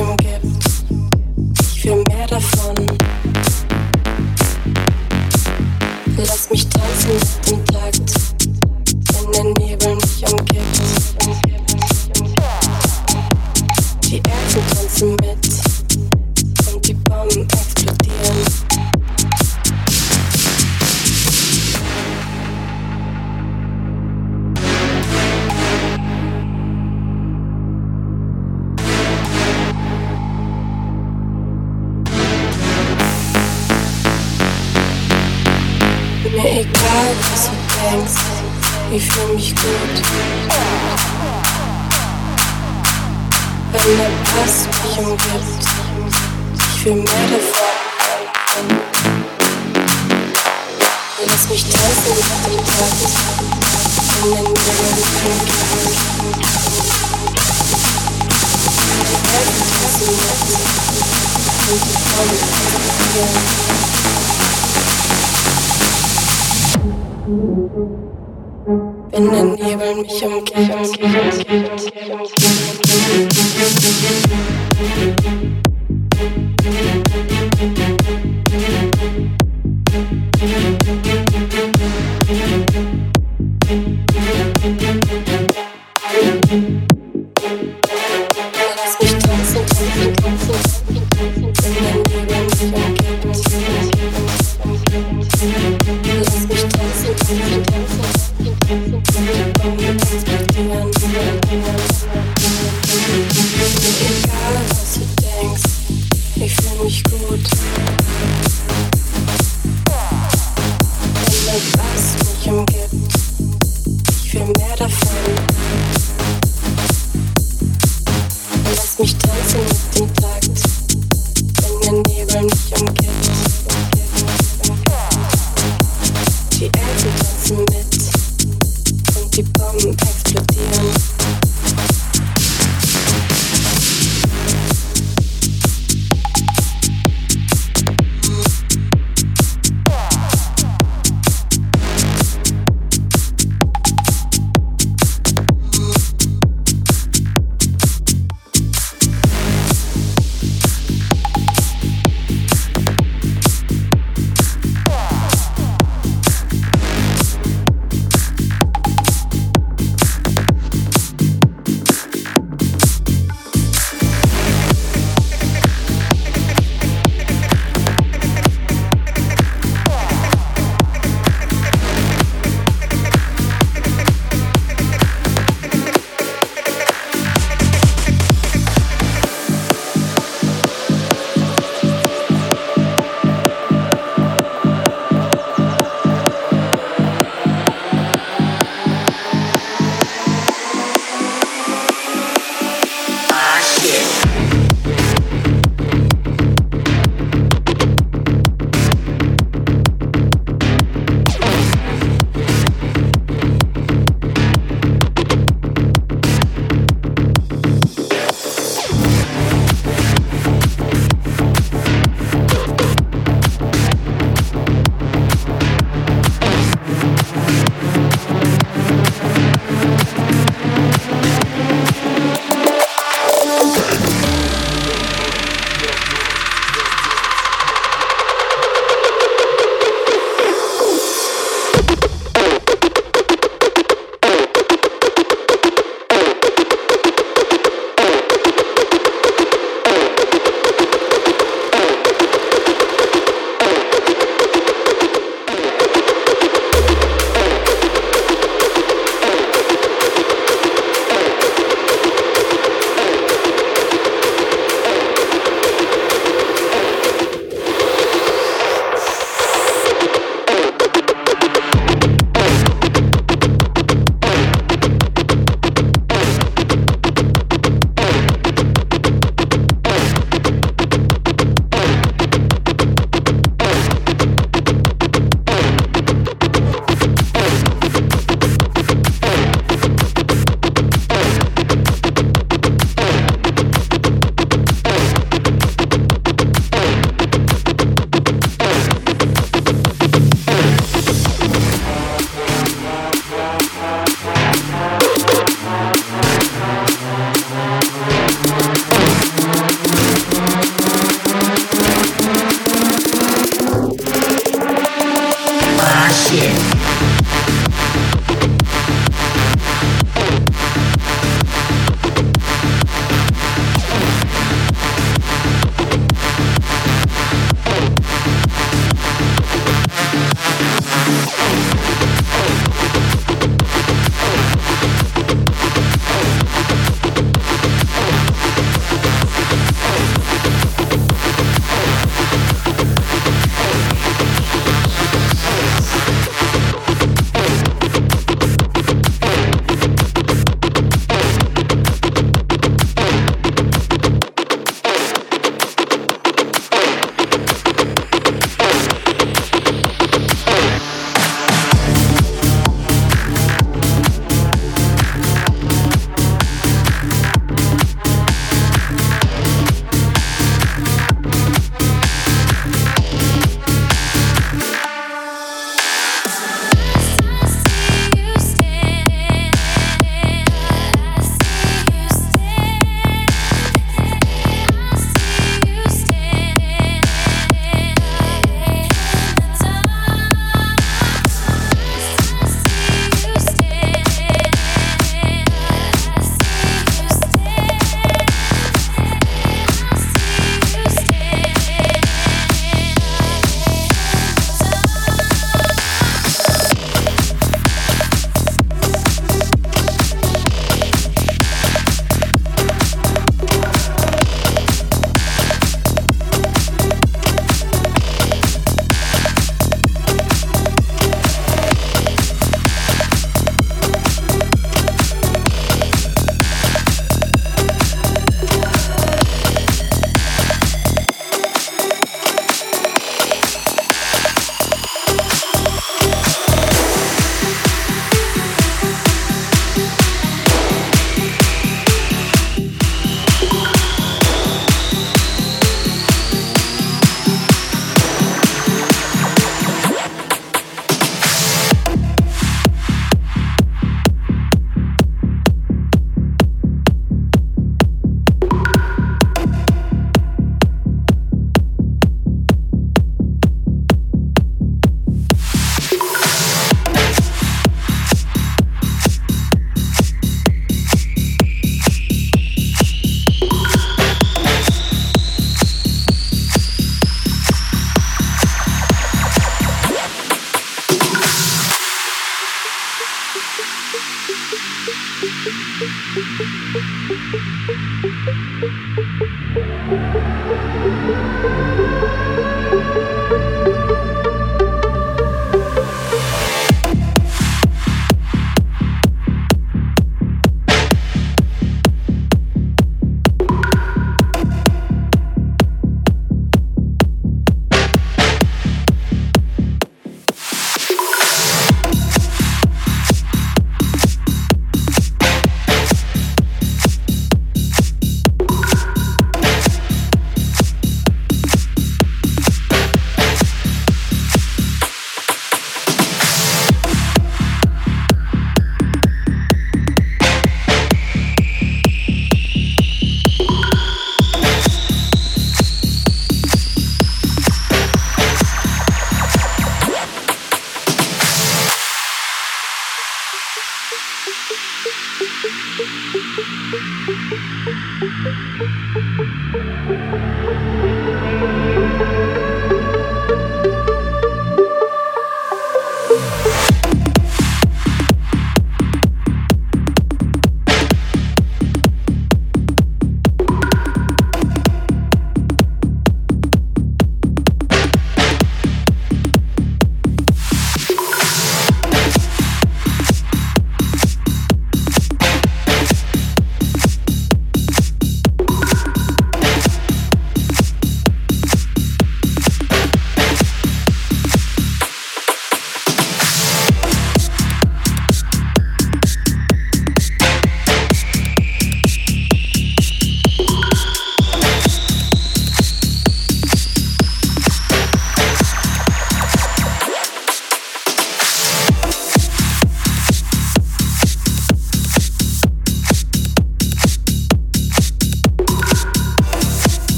Wenn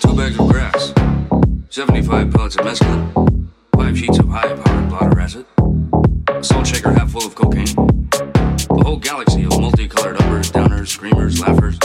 two bags of grass, 75 pellets of mescaline, five sheets of high powered blotter acid, a salt shaker half full of cocaine, a whole galaxy of multicolored uppers, downers, screamers, laughers,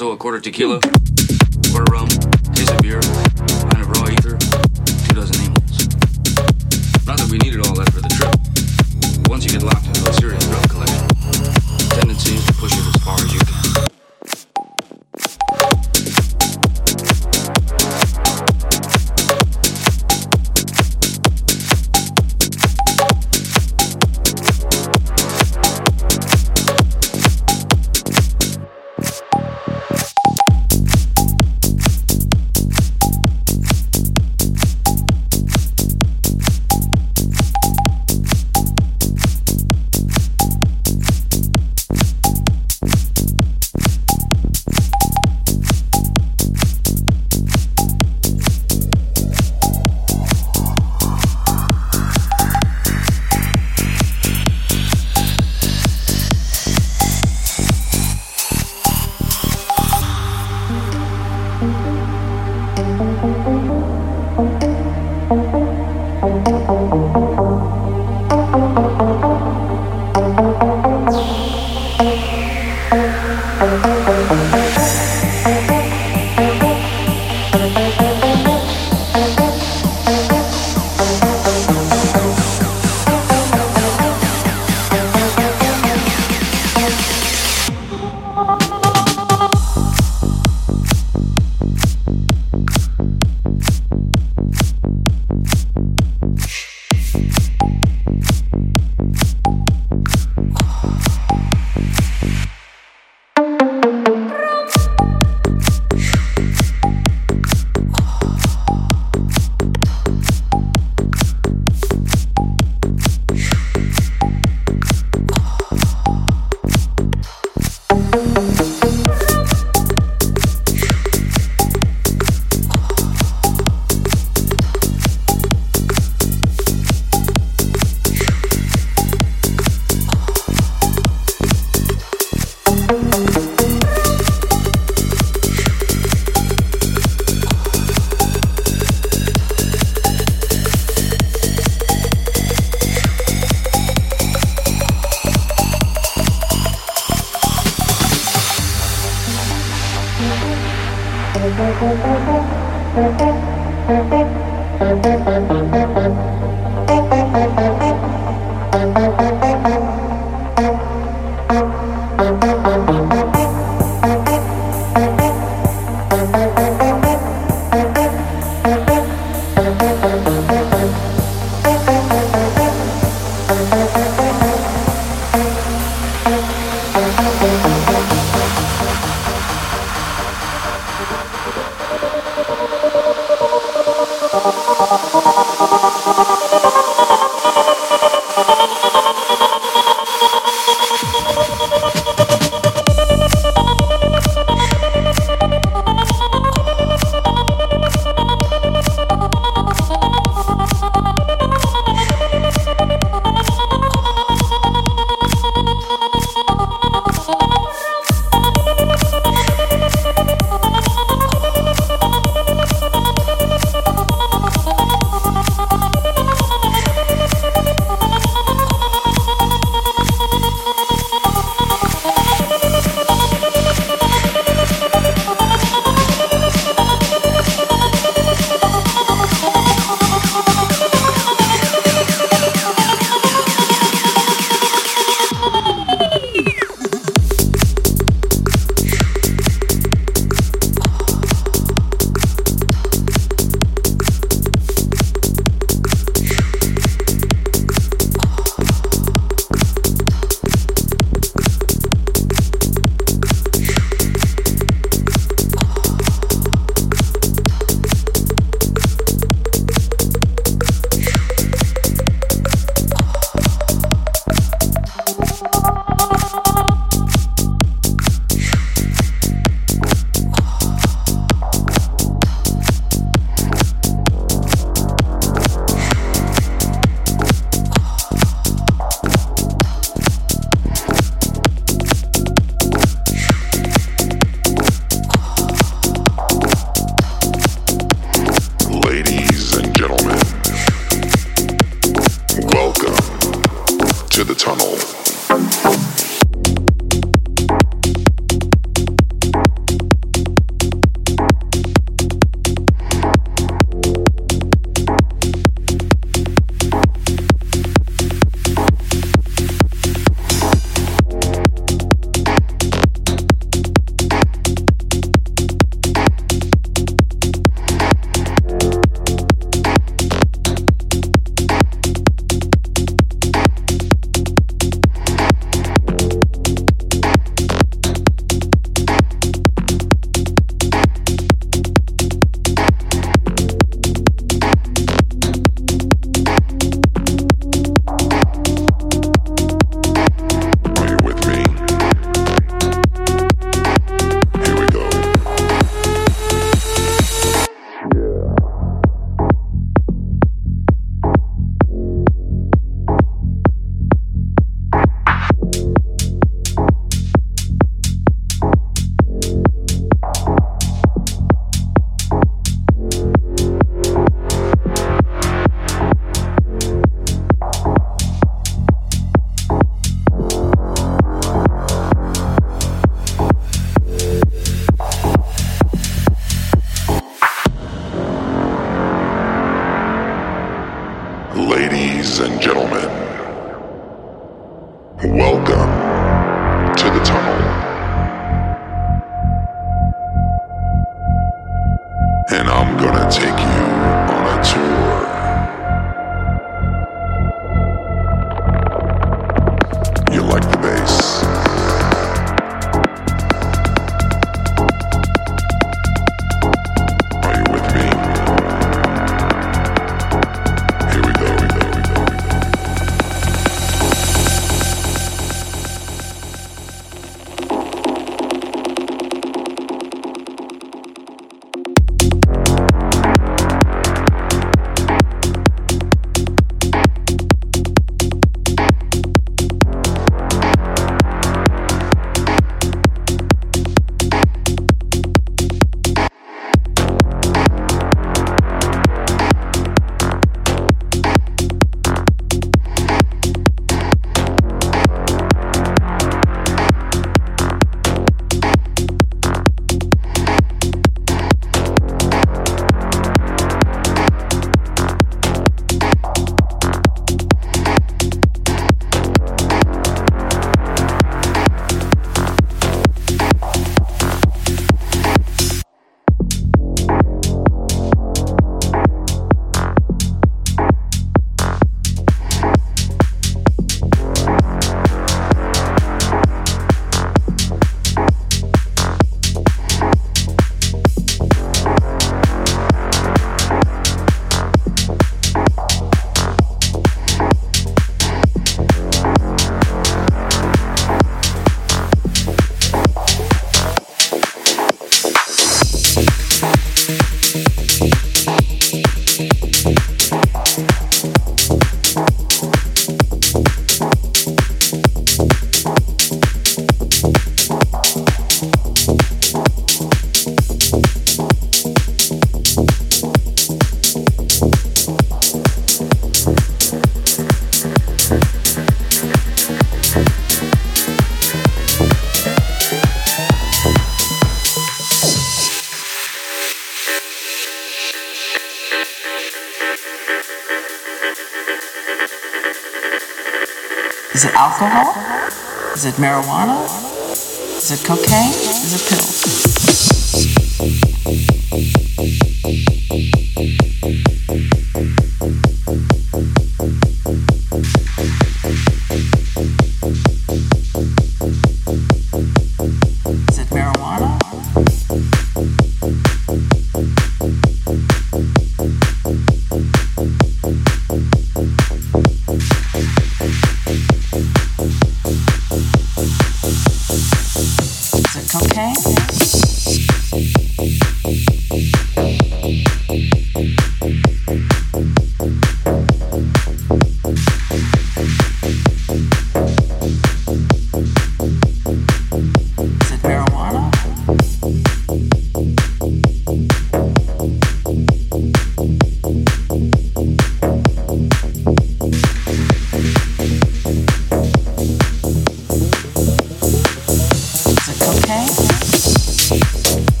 also a quarter tequila. Is it alcohol? Is it marijuana? Is it cocaine? Is it pills?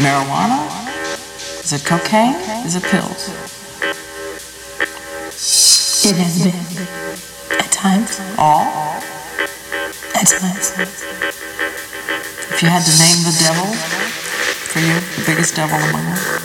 Marijuana? Is it cocaine? Is it pills? It has been. At times. All? At times. If you had to name the devil for you, the biggest devil among them,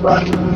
before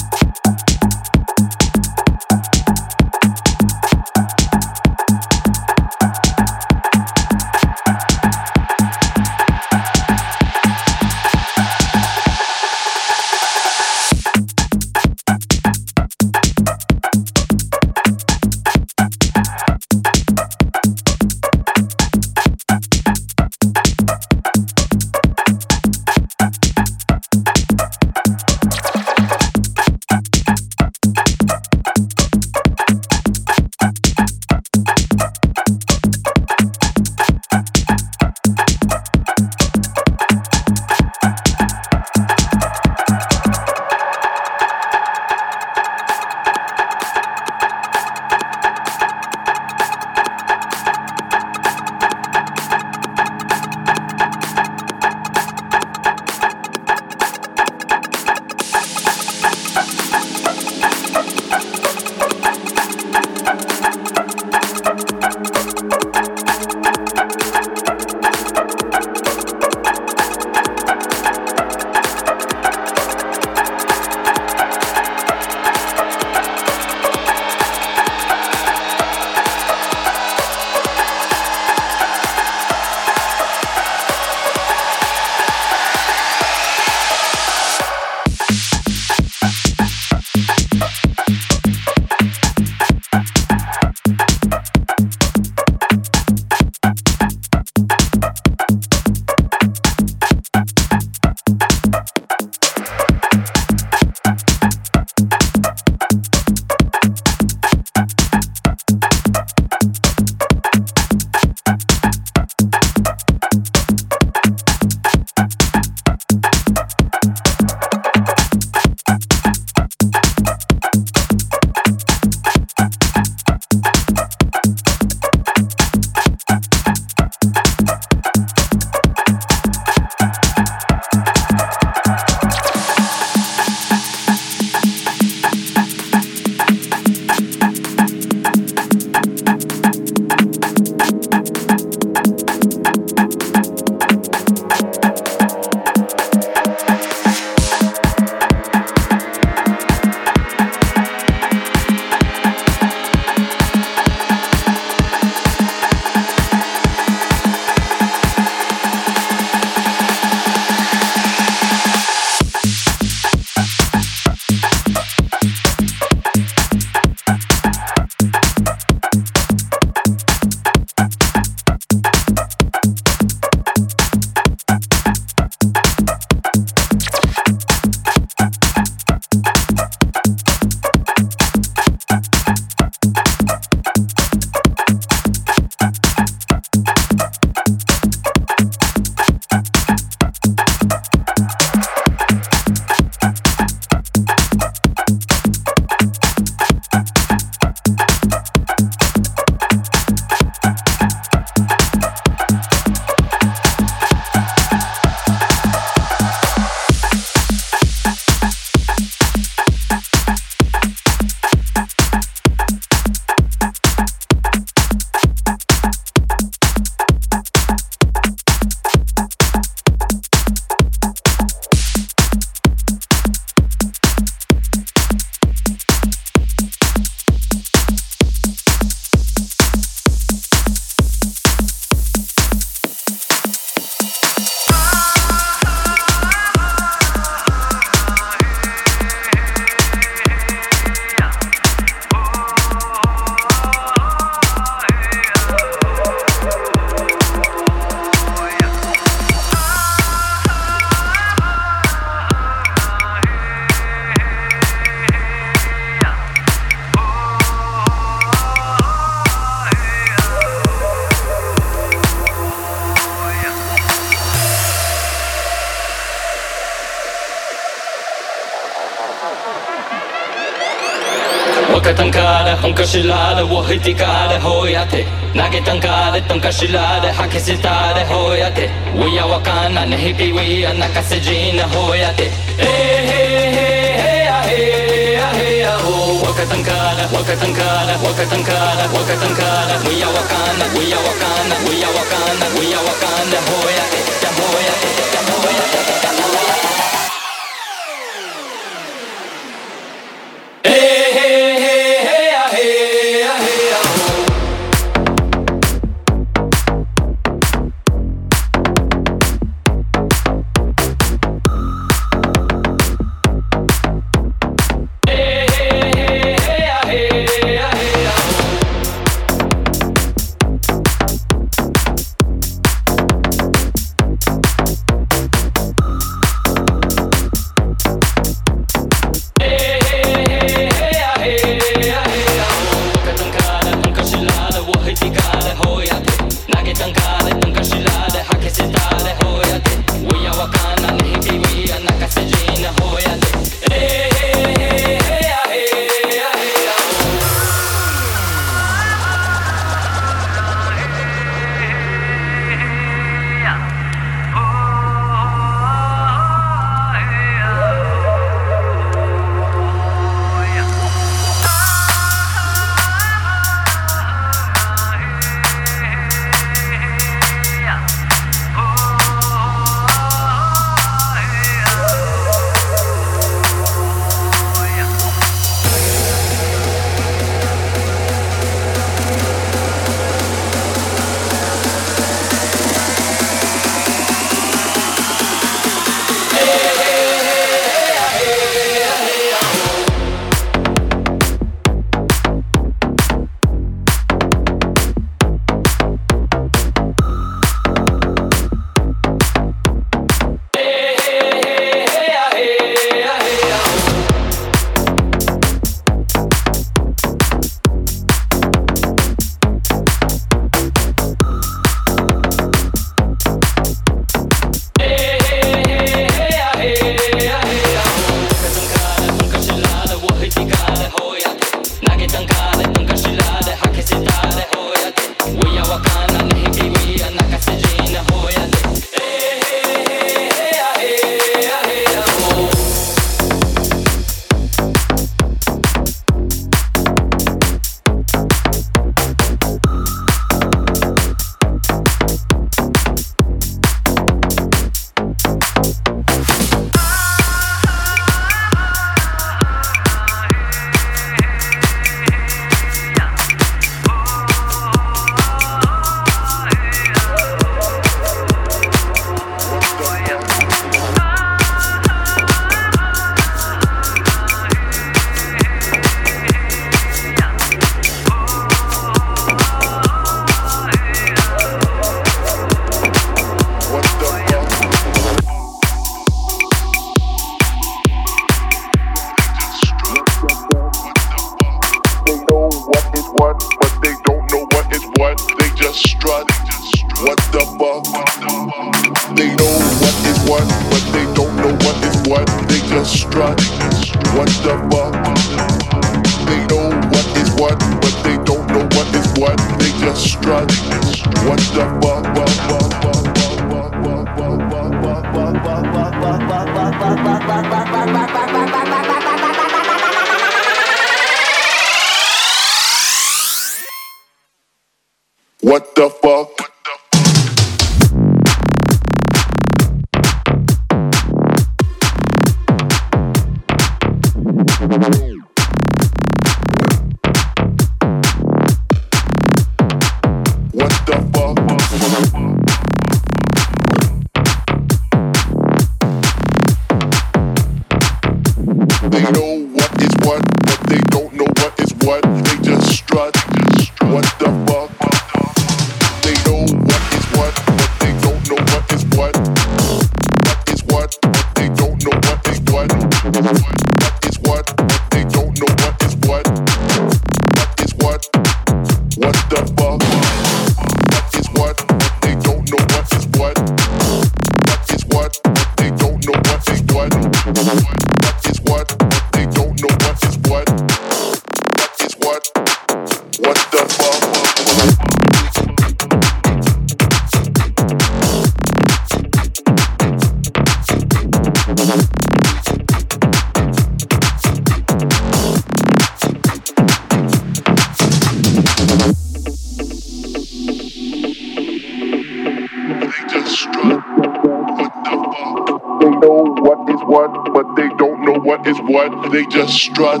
strut.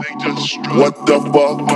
What the fuck?